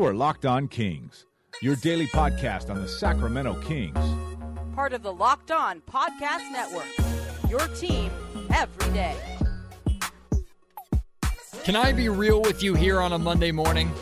You are Locked On Kings, your daily podcast on the Sacramento Kings. Part of the Locked On Podcast Network. Your team every day. Can I be real with you here on a Monday morning?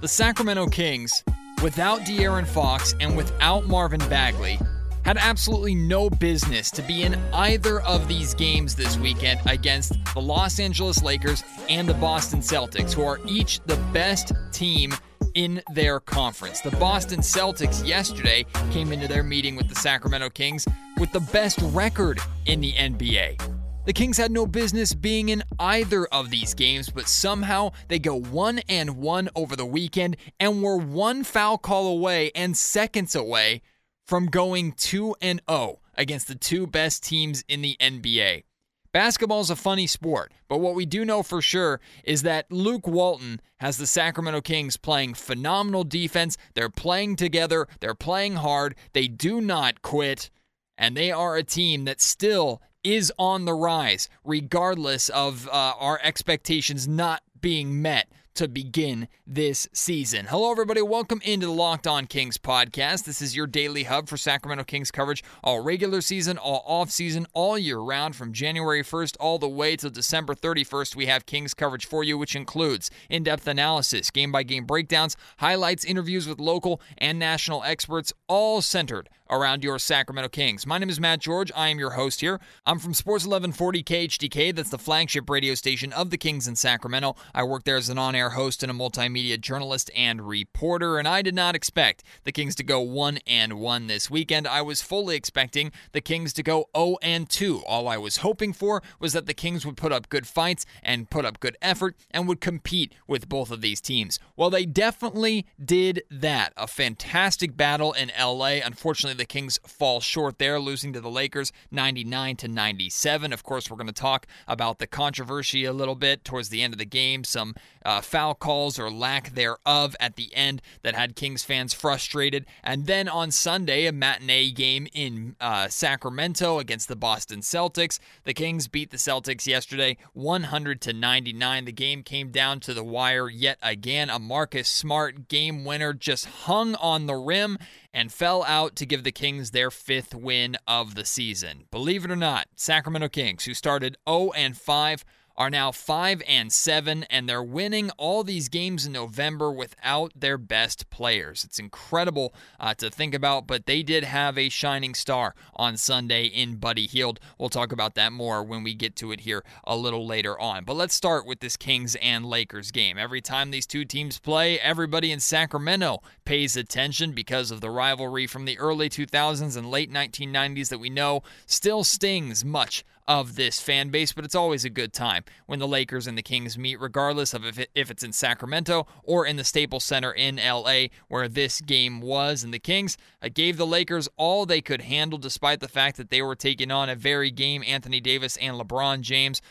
The Sacramento Kings, without De'Aaron Fox and without Marvin Bagley, had absolutely no business to be in either of these games this weekend against the Los Angeles Lakers and the Boston Celtics, who are each the best team in their conference. The Boston Celtics yesterday came into their meeting with the Sacramento Kings with the best record in the NBA. The Kings had no business being in either of these games, but somehow they go 1 and 1 over the weekend and were one foul call away and seconds away from going 2 and 0 against the two best teams in the NBA. Basketball is a funny sport, but what we do know for sure is that Luke Walton has the Sacramento Kings playing phenomenal defense. They're playing together, they're playing hard, they do not quit, and they are a team that still is on the rise, regardless of uh, our expectations not being met to begin this season. Hello, everybody. Welcome into the Locked On Kings podcast. This is your daily hub for Sacramento Kings coverage all regular season, all off season, all year round from January 1st all the way to December 31st. We have Kings coverage for you, which includes in depth analysis, game by game breakdowns, highlights, interviews with local and national experts, all centered around your Sacramento Kings. My name is Matt George. I am your host here. I'm from Sports 1140 KHTK. That's the flagship radio station of the Kings in Sacramento. I work there as an on air host and a multimedia journalist and reporter, and I did not expect the Kings to go 1 and 1 this weekend. I was fully expecting the Kings to go 0 and 2. All I was hoping for was that the Kings would put up good fights and put up good effort and would compete with both of these teams. Well, they definitely did that. A fantastic battle in LA. Unfortunately, the Kings fall short there, losing to the Lakers 99 to 97. Of course, we're going to talk about the controversy a little bit towards the end of the game, some uh, foul calls or lack thereof at the end that had Kings fans frustrated. And then on Sunday, a matinee game in uh, Sacramento against the Boston Celtics. The Kings beat the Celtics yesterday 100 to 99. The game came down to the wire yet again. A Marcus Smart game winner just hung on the rim and fell out to give the Kings their fifth win of the season. Believe it or not, Sacramento Kings, who started 0 and 5, are now 5 and 7 and they're winning all these games in November without their best players. It's incredible uh, to think about, but they did have a shining star on Sunday in Buddy Hield. We'll talk about that more when we get to it here a little later on. But let's start with this Kings and Lakers game. Every time these two teams play, everybody in Sacramento pays attention because of the rivalry from the early 2000s and late 1990s that we know still stings much of this fan base, but it's always a good time when the Lakers and the Kings meet, regardless of if, it, if it's in Sacramento or in the Staples Center in LA, where this game was. And the Kings uh, gave the Lakers all they could handle, despite the fact that they were taking on a very game Anthony Davis and LeBron James.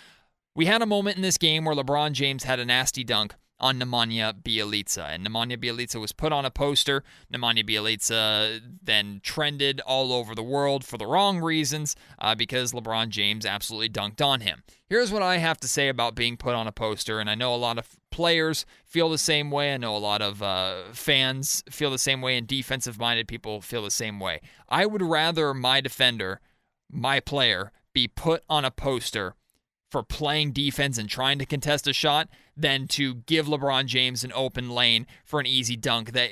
We had a moment in this game where LeBron James had a nasty dunk on Nemanja Bjelica. And Nemanja Bjelica was put on a poster. Nemanja Bjelica then trended all over the world for the wrong reasons uh, because LeBron James absolutely dunked on him. Here's what I have to say about being put on a poster, and I know a lot of players feel the same way. I know a lot of uh, fans feel the same way, and defensive minded people feel the same way. I would rather my defender, my player, be put on a poster for playing defense and trying to contest a shot than to give LeBron James an open lane for an easy dunk that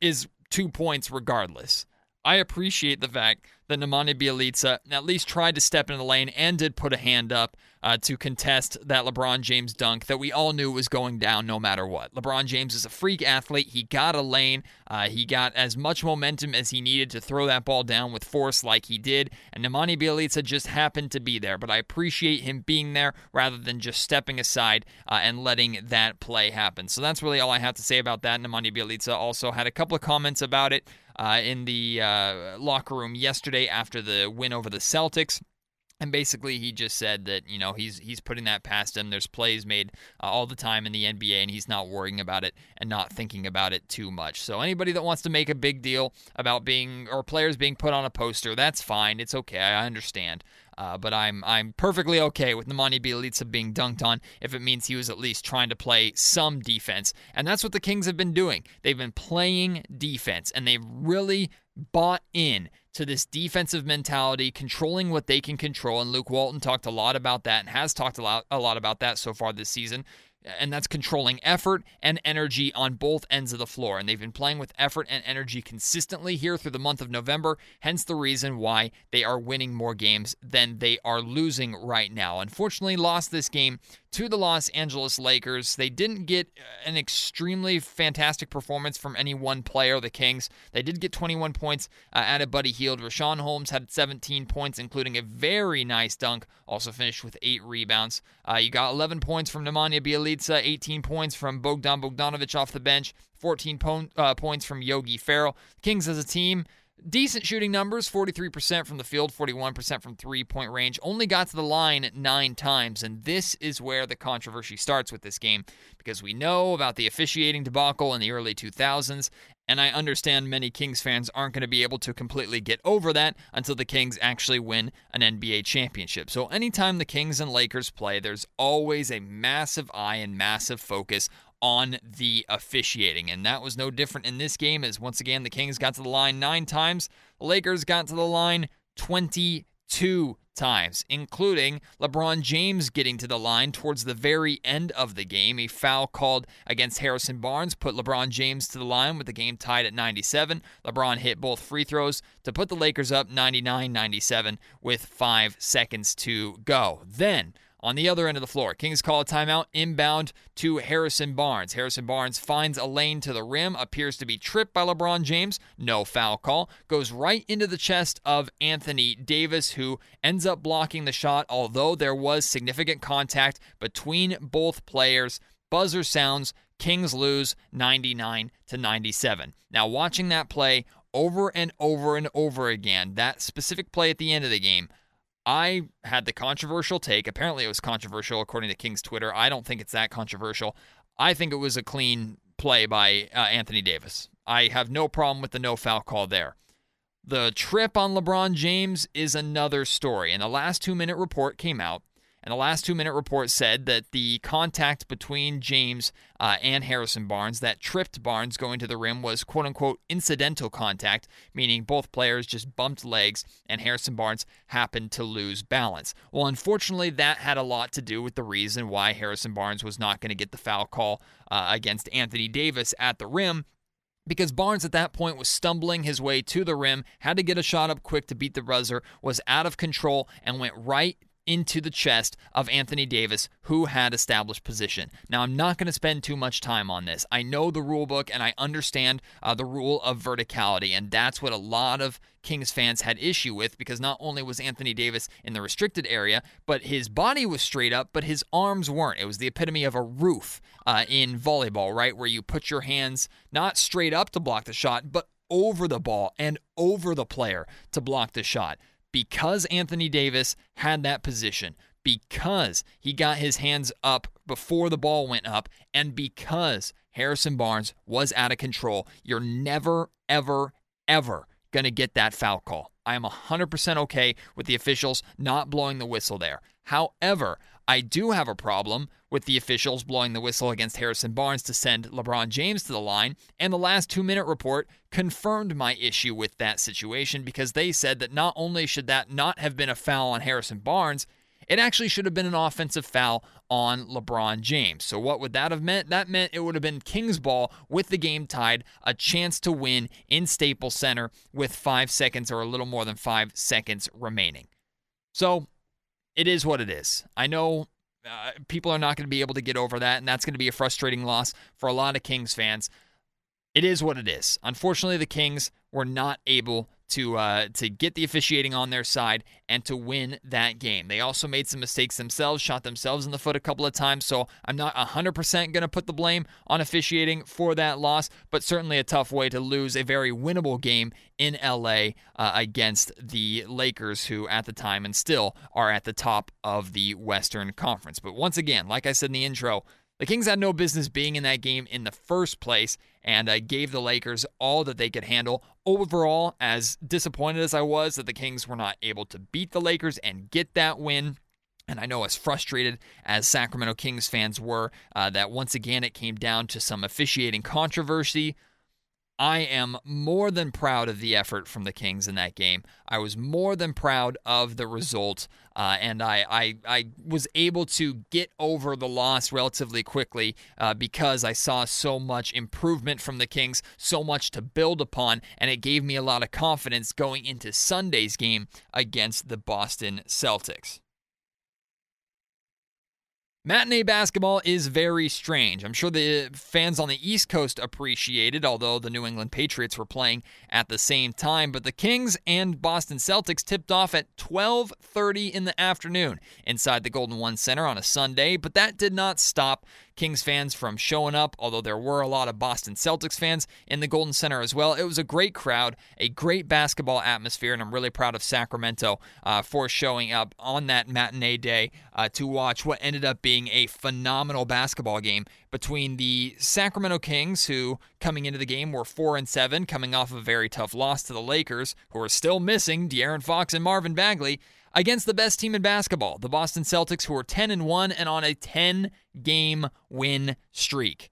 is two points regardless. I appreciate the fact that Nemanja Bjelica at least tried to step in the lane and did put a hand up uh, to contest that LeBron James dunk that we all knew was going down no matter what. LeBron James is a freak athlete. He got a lane. Uh, he got as much momentum as he needed to throw that ball down with force like he did. And Nemanja Bjelica just happened to be there. But I appreciate him being there rather than just stepping aside uh, and letting that play happen. So that's really all I have to say about that. Nemanja Bjelica also had a couple of comments about it in the uh, locker room yesterday after the win over the Celtics. And basically, he just said that you know he's he's putting that past him. There's plays made uh, all the time in the NBA, and he's not worrying about it and not thinking about it too much. So anybody that wants to make a big deal about being or players being put on a poster, that's fine. It's okay. I understand. Uh, but I'm I'm perfectly okay with Nemanja Bjelica being dunked on if it means he was at least trying to play some defense, and that's what the Kings have been doing. They've been playing defense, and they've really bought in to this defensive mentality, controlling what they can control. And Luke Walton talked a lot about that and has talked a lot, a lot about that so far this season and that's controlling effort and energy on both ends of the floor. And they've been playing with effort and energy consistently here through the month of November, hence the reason why they are winning more games than they are losing right now. Unfortunately, lost this game to the Los Angeles Lakers. They didn't get an extremely fantastic performance from any one player, the Kings. They did get 21 points uh, out of Buddy Hield. Richaun Holmes had 17 points, including a very nice dunk, also finished with eight rebounds. Uh, you got 11 points from Nemanja Bjelica, 18 points from Bogdan Bogdanovic off the bench, 14 po- uh, points from Yogi Ferrell. Kings as a team Decent shooting numbers 43% from the field, 41% from three point range. Only got to the line nine times. And this is where the controversy starts with this game because we know about the officiating debacle in the early 2000s. And I understand many Kings fans aren't going to be able to completely get over that until the Kings actually win an NBA championship. So, anytime the Kings and Lakers play, there's always a massive eye and massive focus on the officiating. And that was no different in this game, as once again, the Kings got to the line nine times, the Lakers got to the line 22 times, including LeBron James getting to the line towards the very end of the game. A foul called against Harrison Barnes put LeBron James to the line with the game tied at 97. LeBron hit both free throws to put the Lakers up 99 97 with five seconds to go. Then, on the other end of the floor, Kings call a timeout inbound to Harrison Barnes. Harrison Barnes finds a lane to the rim, appears to be tripped by LeBron James. No foul call. Goes right into the chest of Anthony Davis, who ends up blocking the shot, although there was significant contact between both players. Buzzer sounds. Kings lose 99 to 97. Now, watching that play over and over and over again, that specific play at the end of the game, I had the controversial take. Apparently, it was controversial according to King's Twitter. I don't think it's that controversial. I think it was a clean play by uh, Anthony Davis. I have no problem with the no foul call there. The trip on LeBron James is another story. And the last two minute report came out and the last two minute report said that the contact between James uh, and Harrison Barnes, that tripped Barnes going to the rim, was quote unquote incidental contact, meaning both players just bumped legs and Harrison Barnes happened to lose balance. Well, unfortunately, that had a lot to do with the reason why Harrison Barnes was not going to get the foul call uh, against Anthony Davis at the rim because Barnes at that point was stumbling his way to the rim, had to get a shot up quick to beat the buzzer, was out of control, and went right into the chest of Anthony Davis, who had established position. Now, I'm not going to spend too much time on this. I know the rule book and I understand uh, the rule of verticality, and that's what a lot of Kings fans had issue with because not only was Anthony Davis in the restricted area, but his body was straight up, but his arms weren't. It was the epitome of a roof uh, in volleyball, right? Where you put your hands not straight up to block the shot, but over the ball and over the player to block the shot because Anthony Davis had that position, because he got his hands up before the ball went up, and because Harrison Barnes was out of control, you're never, ever, ever going to get that foul call. I am 100% okay with the officials not blowing the whistle there. However, I do have a problem with the officials blowing the whistle against Harrison Barnes to send LeBron James to the line, and the last two minute report confirmed my issue with that situation because they said that not only should that not have been a foul on Harrison Barnes, it actually should have been an offensive foul on LeBron James. So, what would that have meant? That meant it would have been Kings ball with the game tied, a chance to win in Staples Center with five seconds or a little more than five seconds remaining. So, it is what it is. I know uh, people are not going to be able to get over that, and that's going to be a frustrating loss for a lot of Kings fans. It is what it is. Unfortunately, the Kings were not able to uh, to get the officiating on their side and to win that game. They also made some mistakes themselves, shot themselves in the foot a couple of times. So I'm not 100% going to put the blame on officiating for that loss, but certainly a tough way to lose a very winnable game in LA uh, against the Lakers, who at the time and still are at the top of the Western Conference. But once again, like I said in the intro, the Kings had no business being in that game in the first place and uh, gave the Lakers all that they could handle. Overall, as disappointed as I was that the Kings were not able to beat the Lakers and get that win, and I know as frustrated as Sacramento Kings fans were uh, that once again it came down to some officiating controversy. I am more than proud of the effort from the Kings in that game. I was more than proud of the result, uh, and I, I, I was able to get over the loss relatively quickly uh, because I saw so much improvement from the Kings, so much to build upon, and it gave me a lot of confidence going into Sunday's game against the Boston Celtics. Matinee basketball is very strange. I'm sure the fans on the East Coast appreciate it, although the New England Patriots were playing at the same time. But the Kings and Boston Celtics tipped off at 12:30 in the afternoon inside the Golden One Center on a Sunday. But that did not stop Kings fans from showing up, although there were a lot of Boston Celtics fans in the Golden Center as well. It was a great crowd, a great basketball atmosphere, and I'm really proud of Sacramento uh, for showing up on that matinee day uh, to watch what ended up being a phenomenal basketball game between the Sacramento Kings, who coming into the game were four and seven, coming off a very tough loss to the Lakers, who are still missing De'Aaron Fox and Marvin Bagley against the best team in basketball, the Boston Celtics, who are 10 and 1 and on a 10 game win streak.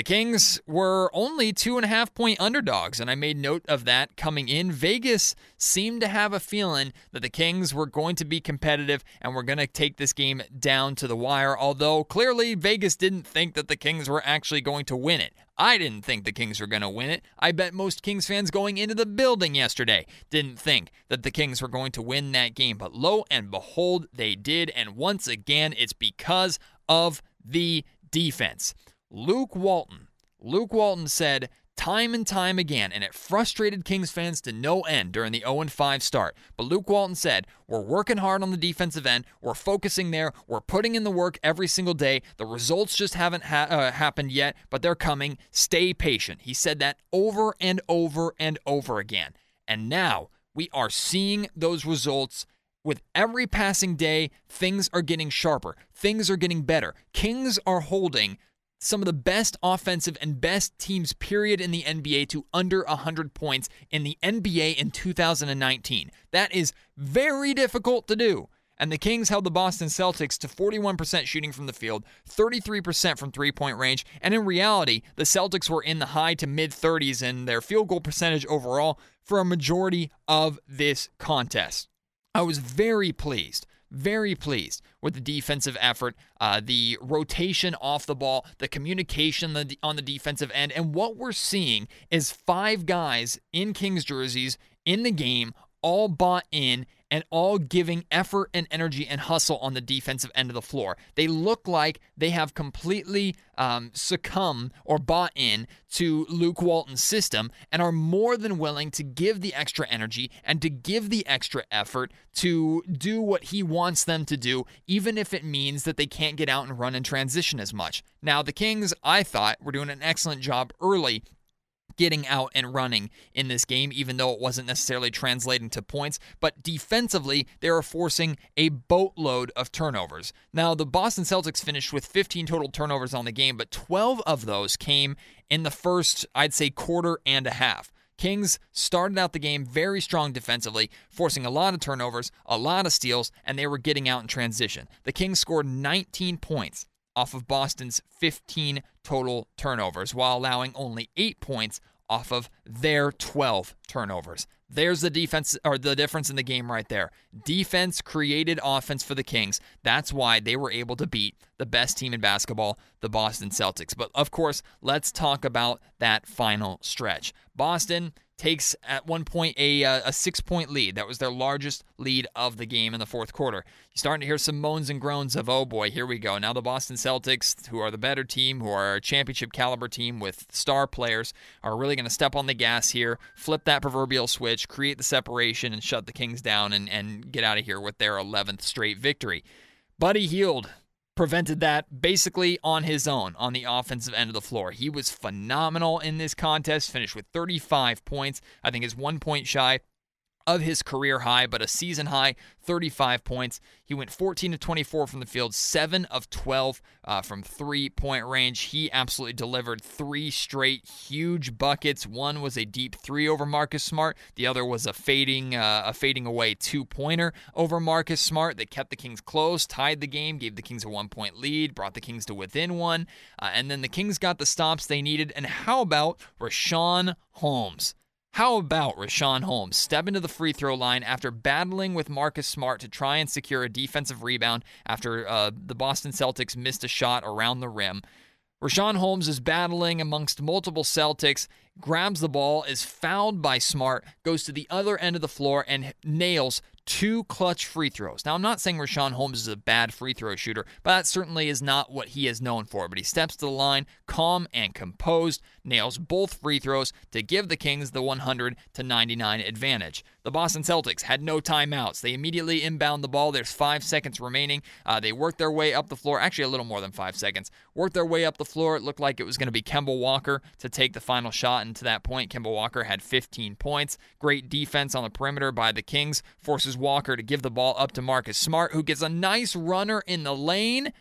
The Kings were only two and a half point underdogs, and I made note of that coming in. Vegas seemed to have a feeling that the Kings were going to be competitive and were going to take this game down to the wire, although clearly Vegas didn't think that the Kings were actually going to win it. I didn't think the Kings were going to win it. I bet most Kings fans going into the building yesterday didn't think that the Kings were going to win that game, but lo and behold, they did, and once again, it's because of the defense. Luke Walton. Luke Walton said time and time again, and it frustrated Kings fans to no end during the 0 5 start. But Luke Walton said, We're working hard on the defensive end. We're focusing there. We're putting in the work every single day. The results just haven't ha- uh, happened yet, but they're coming. Stay patient. He said that over and over and over again. And now we are seeing those results with every passing day, things are getting sharper. Things are getting better. Kings are holding some of the best offensive and best teams, period, in the NBA to under 100 points in the NBA in 2019. That is very difficult to do. And the Kings held the Boston Celtics to 41% shooting from the field, 33% from three point range. And in reality, the Celtics were in the high to mid 30s in their field goal percentage overall for a majority of this contest. I was very pleased very pleased with the defensive effort, uh, the rotation off the ball, the communication on the defensive end. And what we're seeing is five guys in Kings jerseys in the game all bought in and all giving effort and energy and hustle on the defensive end of the floor. They look like they have completely um, succumbed or bought in to Luke Walton's system and are more than willing to give the extra energy and to give the extra effort to do what he wants them to do, even if it means that they can't get out and run and transition as much. Now, the Kings, I thought, were doing an excellent job early getting out and running in this game, even though it wasn't necessarily translating to points. But defensively, they are forcing a boatload of turnovers. Now, the Boston Celtics finished with 15 total turnovers on the game, but 12 of those came in the first, I'd say, quarter and a half. Kings started out the game very strong defensively, forcing a lot of turnovers, a lot of steals, and they were getting out in transition. The Kings scored 19 points off of Boston's 15 total turnovers, while allowing only eight points off of their 12 turnovers. There's the defense or the difference in the game right there. Defense created offense for the Kings. That's why they were able to beat the best team in basketball, the Boston Celtics. But of course, let's talk about that final stretch. Boston takes at one point a, uh, a six point lead. That was their largest lead of the game in the fourth quarter. You're starting to hear some moans and groans of, oh boy, here we go. Now the Boston Celtics, who are the better team, who are a championship caliber team with star players, are really going to step on the gas here, flip that proverbial switch create the separation, and shut the Kings down and, and get out of here with their 11th straight victory. Buddy Hield prevented that basically on his own on the offensive end of the floor. He was phenomenal in this contest, finished with 35 points. I think is one point shy of his career high, but a season high 35 points. He went 14 to 24 from the field, 7 of 12 uh, from three point range. He absolutely delivered three straight huge buckets. One was a deep three over Marcus Smart, the other was a fading, uh, a fading away two pointer over Marcus Smart that kept the Kings close, tied the game, gave the Kings a one point lead, brought the Kings to within one. Uh, and then the Kings got the stops they needed. And how about Richaun Holmes? How about Richaun Holmes stepping to the free throw line after battling with Marcus Smart to try and secure a defensive rebound after uh, the Boston Celtics missed a shot around the rim? Richaun Holmes is battling amongst multiple Celtics, grabs the ball, is fouled by Smart, goes to the other end of the floor, and nails two clutch free throws. Now, I'm not saying Richaun Holmes is a bad free throw shooter, but that certainly is not what he is known for. But he steps to the line, calm and composed, nails both free throws to give the Kings the 100 to 99 advantage. The Boston Celtics had no timeouts. They immediately inbound the ball. There's five seconds remaining. Uh, they worked their way up the floor, actually, a little more than five seconds. Worked their way up the floor. It looked like it was going to be Kemba Walker to take the final shot. And to that point, Kemba Walker had 15 points. Great defense on the perimeter by the Kings. Forces Walker to give the ball up to Marcus Smart, who gets a nice runner in the lane,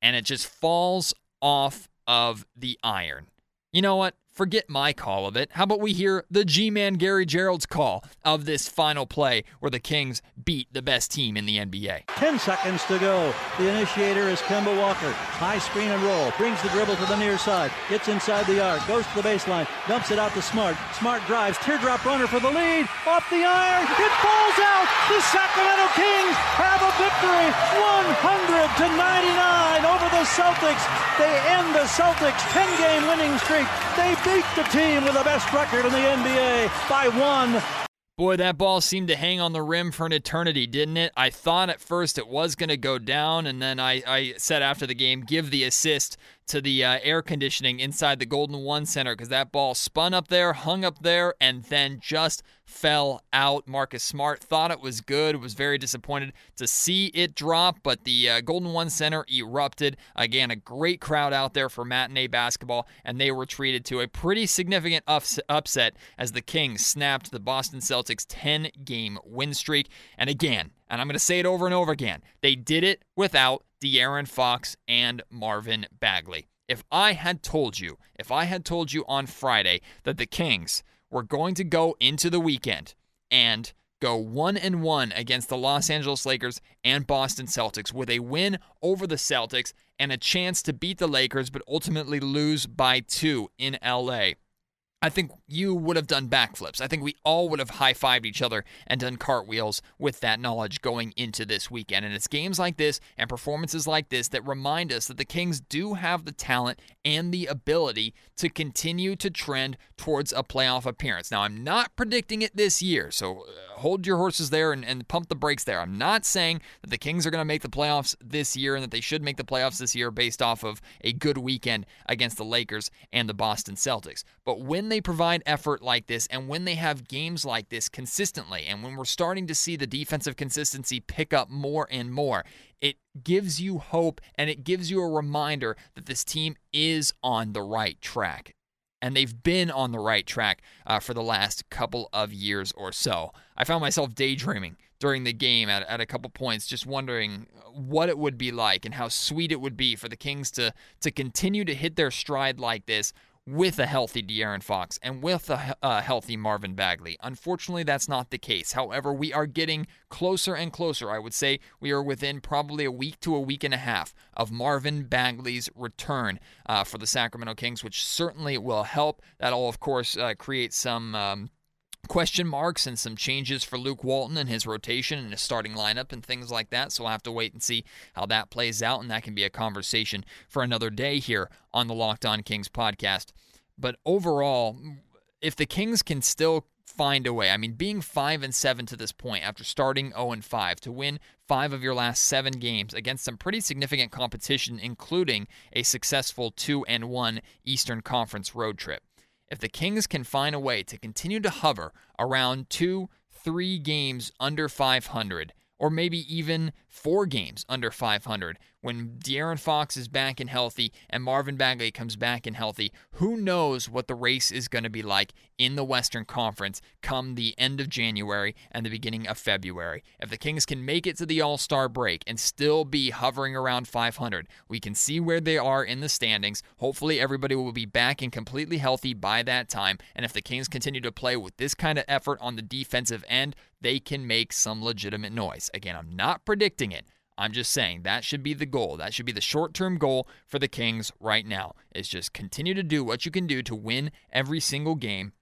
and it just falls off of the iron. You know what? Forget my call of it. How about we hear the G Man Gary Gerould's call of this final play where the Kings beat the best team in the NBA? 10 seconds to go. The initiator is Kemba Walker. High screen and roll. Brings the dribble to the near side. Gets inside the arc. Goes to the baseline. Dumps it out to Smart. Smart drives. Teardrop runner for the lead. Off the iron. It falls out. The Sacramento Kings have a victory. 100 to 99 over the Celtics. They end the Celtics' 10 game winning streak. They beat the team with the best record in the NBA by one. Boy, that ball seemed to hang on the rim for an eternity, didn't it? I thought at first it was going to go down, and then I, I said after the game, give the assist to the uh, air conditioning inside the Golden One Center because that ball spun up there, hung up there, and then just fell out. Marcus Smart thought it was good, was very disappointed to see it drop, but the uh, Golden One Center erupted. Again, a great crowd out there for matinee basketball, and they were treated to a pretty significant ups- upset as the Kings snapped the Boston Celtics 10 game win streak. And again, and I'm going to say it over and over again, they did it without De'Aaron Fox and Marvin Bagley. If I had told you, if I had told you on Friday that the Kings were going to go into the weekend and go one and one against the Los Angeles Lakers and Boston Celtics with a win over the Celtics and a chance to beat the Lakers, but ultimately lose by two in LA. I think you would have done backflips. I think we all would have high fived each other and done cartwheels with that knowledge going into this weekend. And it's games like this and performances like this that remind us that the Kings do have the talent and the ability to continue to trend towards a playoff appearance. Now, I'm not predicting it this year, so uh, hold your horses there and, and pump the brakes there. I'm not saying that the Kings are going to make the playoffs this year and that they should make the playoffs this year based off of a good weekend against the Lakers and the Boston Celtics. But when they provide effort like this and when they have games like this consistently, and when we're starting to see the defensive consistency pick up more and more, it gives you hope and it gives you a reminder that this team is on the right track. And they've been on the right track uh, for the last couple of years or so. I found myself daydreaming during the game at, at a couple points, just wondering what it would be like and how sweet it would be for the Kings to to continue to hit their stride like this with a healthy De'Aaron Fox and with a, a, healthy Marvin Bagley. Unfortunately, that's not the case. However, we are getting closer and closer. I would say we are within probably a week to a week and a half of Marvin Bagley's return uh, for the Sacramento Kings, which certainly will help. That'll, of course, uh, create some. Um, question marks and some changes for Luke Walton and his rotation and his starting lineup and things like that. So we'll have to wait and see how that plays out, and that can be a conversation for another day here on the Locked On Kings podcast. But overall, if the Kings can still find a way, I mean, being five and seven to this point after starting 0 and 5 to win five of your last seven games against some pretty significant competition, including a successful two and one Eastern Conference road trip if the Kings can find a way to continue to hover around two, three games under 500, or maybe even four games under 500, when De'Aaron Fox is back and healthy and Marvin Bagley comes back and healthy, who knows what the race is going to be like in the Western Conference come the end of January and the beginning of February. If the Kings can make it to the All Star break and still be hovering around 500, we can see where they are in the standings. Hopefully, everybody will be back and completely healthy by that time. And if the Kings continue to play with this kind of effort on the defensive end, they can make some legitimate noise. Again, I'm not predicting it. I'm just saying that should be the goal. That should be the short-term goal for the Kings right now. Is just continue to do what you can do to win every single game.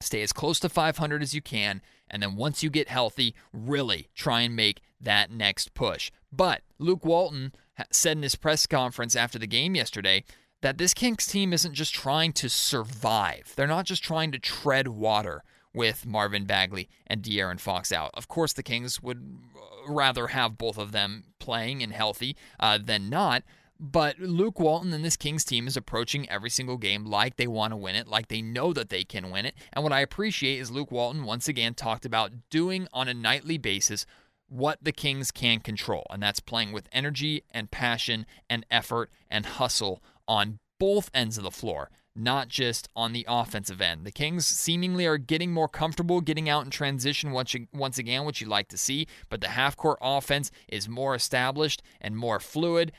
Stay as close to 500 as you can, and then once you get healthy, really try and make that next push. But Luke Walton said in his press conference after the game yesterday that this Kings team isn't just trying to survive. They're not just trying to tread water with Marvin Bagley and De'Aaron Fox out. Of course, the Kings would rather have both of them playing and healthy uh, than not. But Luke Walton and this Kings team is approaching every single game like they want to win it, like they know that they can win it. And what I appreciate is Luke Walton once again talked about doing on a nightly basis what the Kings can control, and that's playing with energy and passion and effort and hustle on both ends of the floor not just on the offensive end. The Kings seemingly are getting more comfortable getting out in transition once, once again, which you like to see, but the half court offense is more established and more fluid,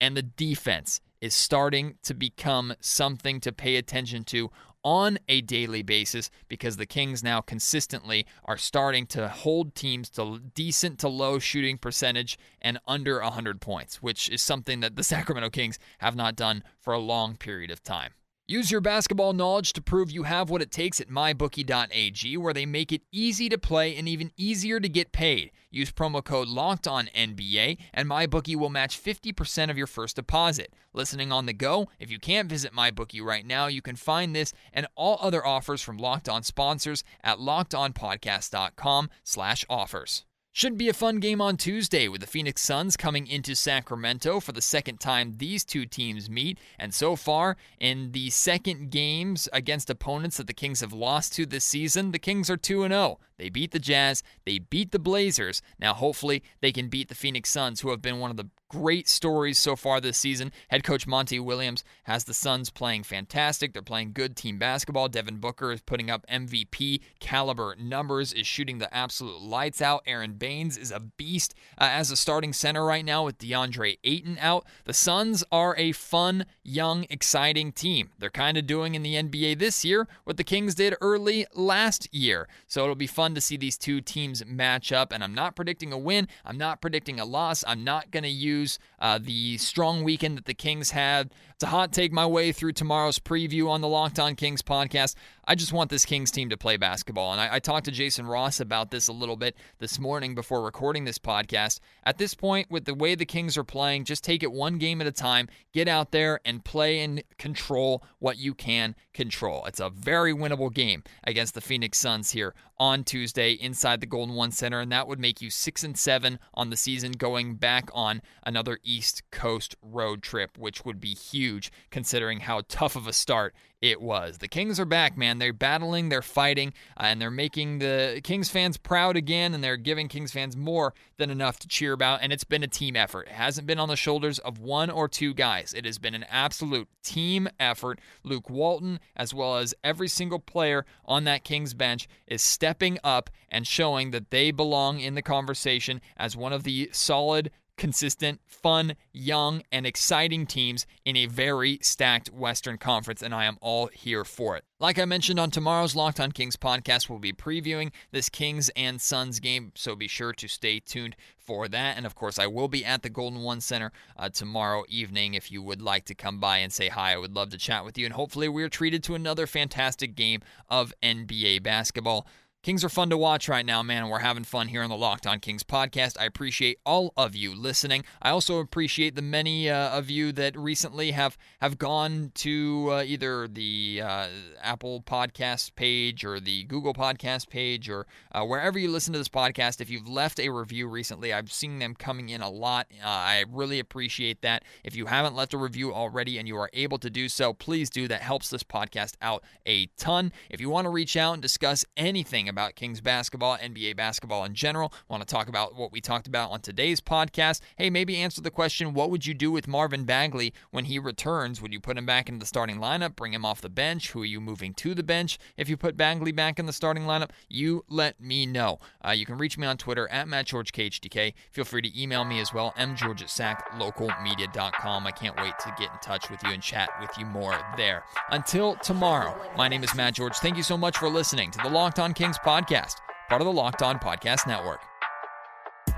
and the defense is starting to become something to pay attention to on a daily basis because the Kings now consistently are starting to hold teams to decent to low shooting percentage and under 100 points, which is something that the Sacramento Kings have not done for a long period of time. Use your basketball knowledge to prove you have what it takes at mybookie.ag, where they make it easy to play and even easier to get paid. Use promo code Locked On NBA, and MyBookie will match 50% of your first deposit. Listening on the go, if you can't visit MyBookie right now, you can find this and all other offers from Locked On sponsors at LockedOnPodcast.com/offers. Should be a fun game on Tuesday with the Phoenix Suns coming into Sacramento for the second time these two teams meet. And so far, in the second games against opponents that the Kings have lost to this season, the Kings are 2 0. They beat the Jazz, they beat the Blazers. Now, hopefully, they can beat the Phoenix Suns, who have been one of the great stories so far this season. Head coach Monty Williams has the Suns playing fantastic. They're playing good team basketball. Devin Booker is putting up MVP caliber numbers, is shooting the absolute lights out. Aron Baynes is a beast uh, as a starting center right now with DeAndre Ayton out. The Suns are a fun, young, exciting team. They're kind of doing in the NBA this year what the Kings did early last year. So it'll be fun to see these two teams match up. And I'm not predicting a win. I'm not predicting a loss. I'm not going to use uh, the strong weekend that the Kings had to hot take my way through tomorrow's preview on the Locked On Kings podcast. I just want this Kings team to play basketball. And I, I, talked to Jason Ross about this a little bit this morning before recording this podcast. At this point, with the way the Kings are playing, just take it one game at a time, get out there and play and control what you can control. It's a very winnable game against the Phoenix Suns here on Tuesday inside the Golden One Center, and that would make you six and seven on the season, going back on another East Coast road trip, which would be huge considering how tough of a start it was. The Kings are back, man. They're battling, they're fighting, uh, and they're making the Kings fans proud again, and they're giving Kings fans more than enough to cheer about. And it's been a team effort. It hasn't been on the shoulders of one or two guys. It has been an absolute team effort. Luke Walton, as well as every single player on that Kings bench, is stepping up and showing that they belong in the conversation as one of the solid consistent, fun, young, and exciting teams in a very stacked Western Conference, and I am all here for it. Like I mentioned on tomorrow's Locked On Kings podcast, we'll be previewing this Kings and Suns game, so be sure to stay tuned for that. And of course, I will be at the Golden One Center uh, tomorrow evening. If you would like to come by and say hi, I would love to chat with you. And hopefully, we're treated to another fantastic game of NBA basketball. Kings are fun to watch right now, man. We're having fun here on the Locked On Kings podcast. I appreciate all of you listening. I also appreciate the many uh, of you that recently have have gone to uh, either the uh, Apple Podcast page or the Google Podcast page or uh, wherever you listen to this podcast. If you've left a review recently, I've seen them coming in a lot. Uh, I really appreciate that. If you haven't left a review already and you are able to do so, please do. That helps this podcast out a ton. If you want to reach out and discuss anything about Kings basketball, NBA basketball in general, want to talk about what we talked about on today's podcast, hey, maybe answer the question what would you do with Marvin Bagley when he returns? Would you put him back in the starting lineup, bring him off the bench? Who are you moving to the bench if you put Bagley back in the starting lineup? You let me know. Uh, you can reach me on Twitter at MattGeorgeKHTK. Feel free to email me as well, mgeorge at saclocalmedia.com. I can't wait to get in touch with you and chat with you more there. Until tomorrow, my name is Matt George. Thank you so much for listening to the Locked On Kings podcast, part of the Locked On Podcast Network.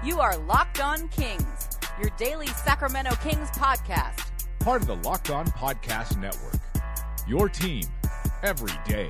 You are Locked On Kings, your daily Sacramento Kings podcast. Part of the Locked On Podcast Network. Your team every day.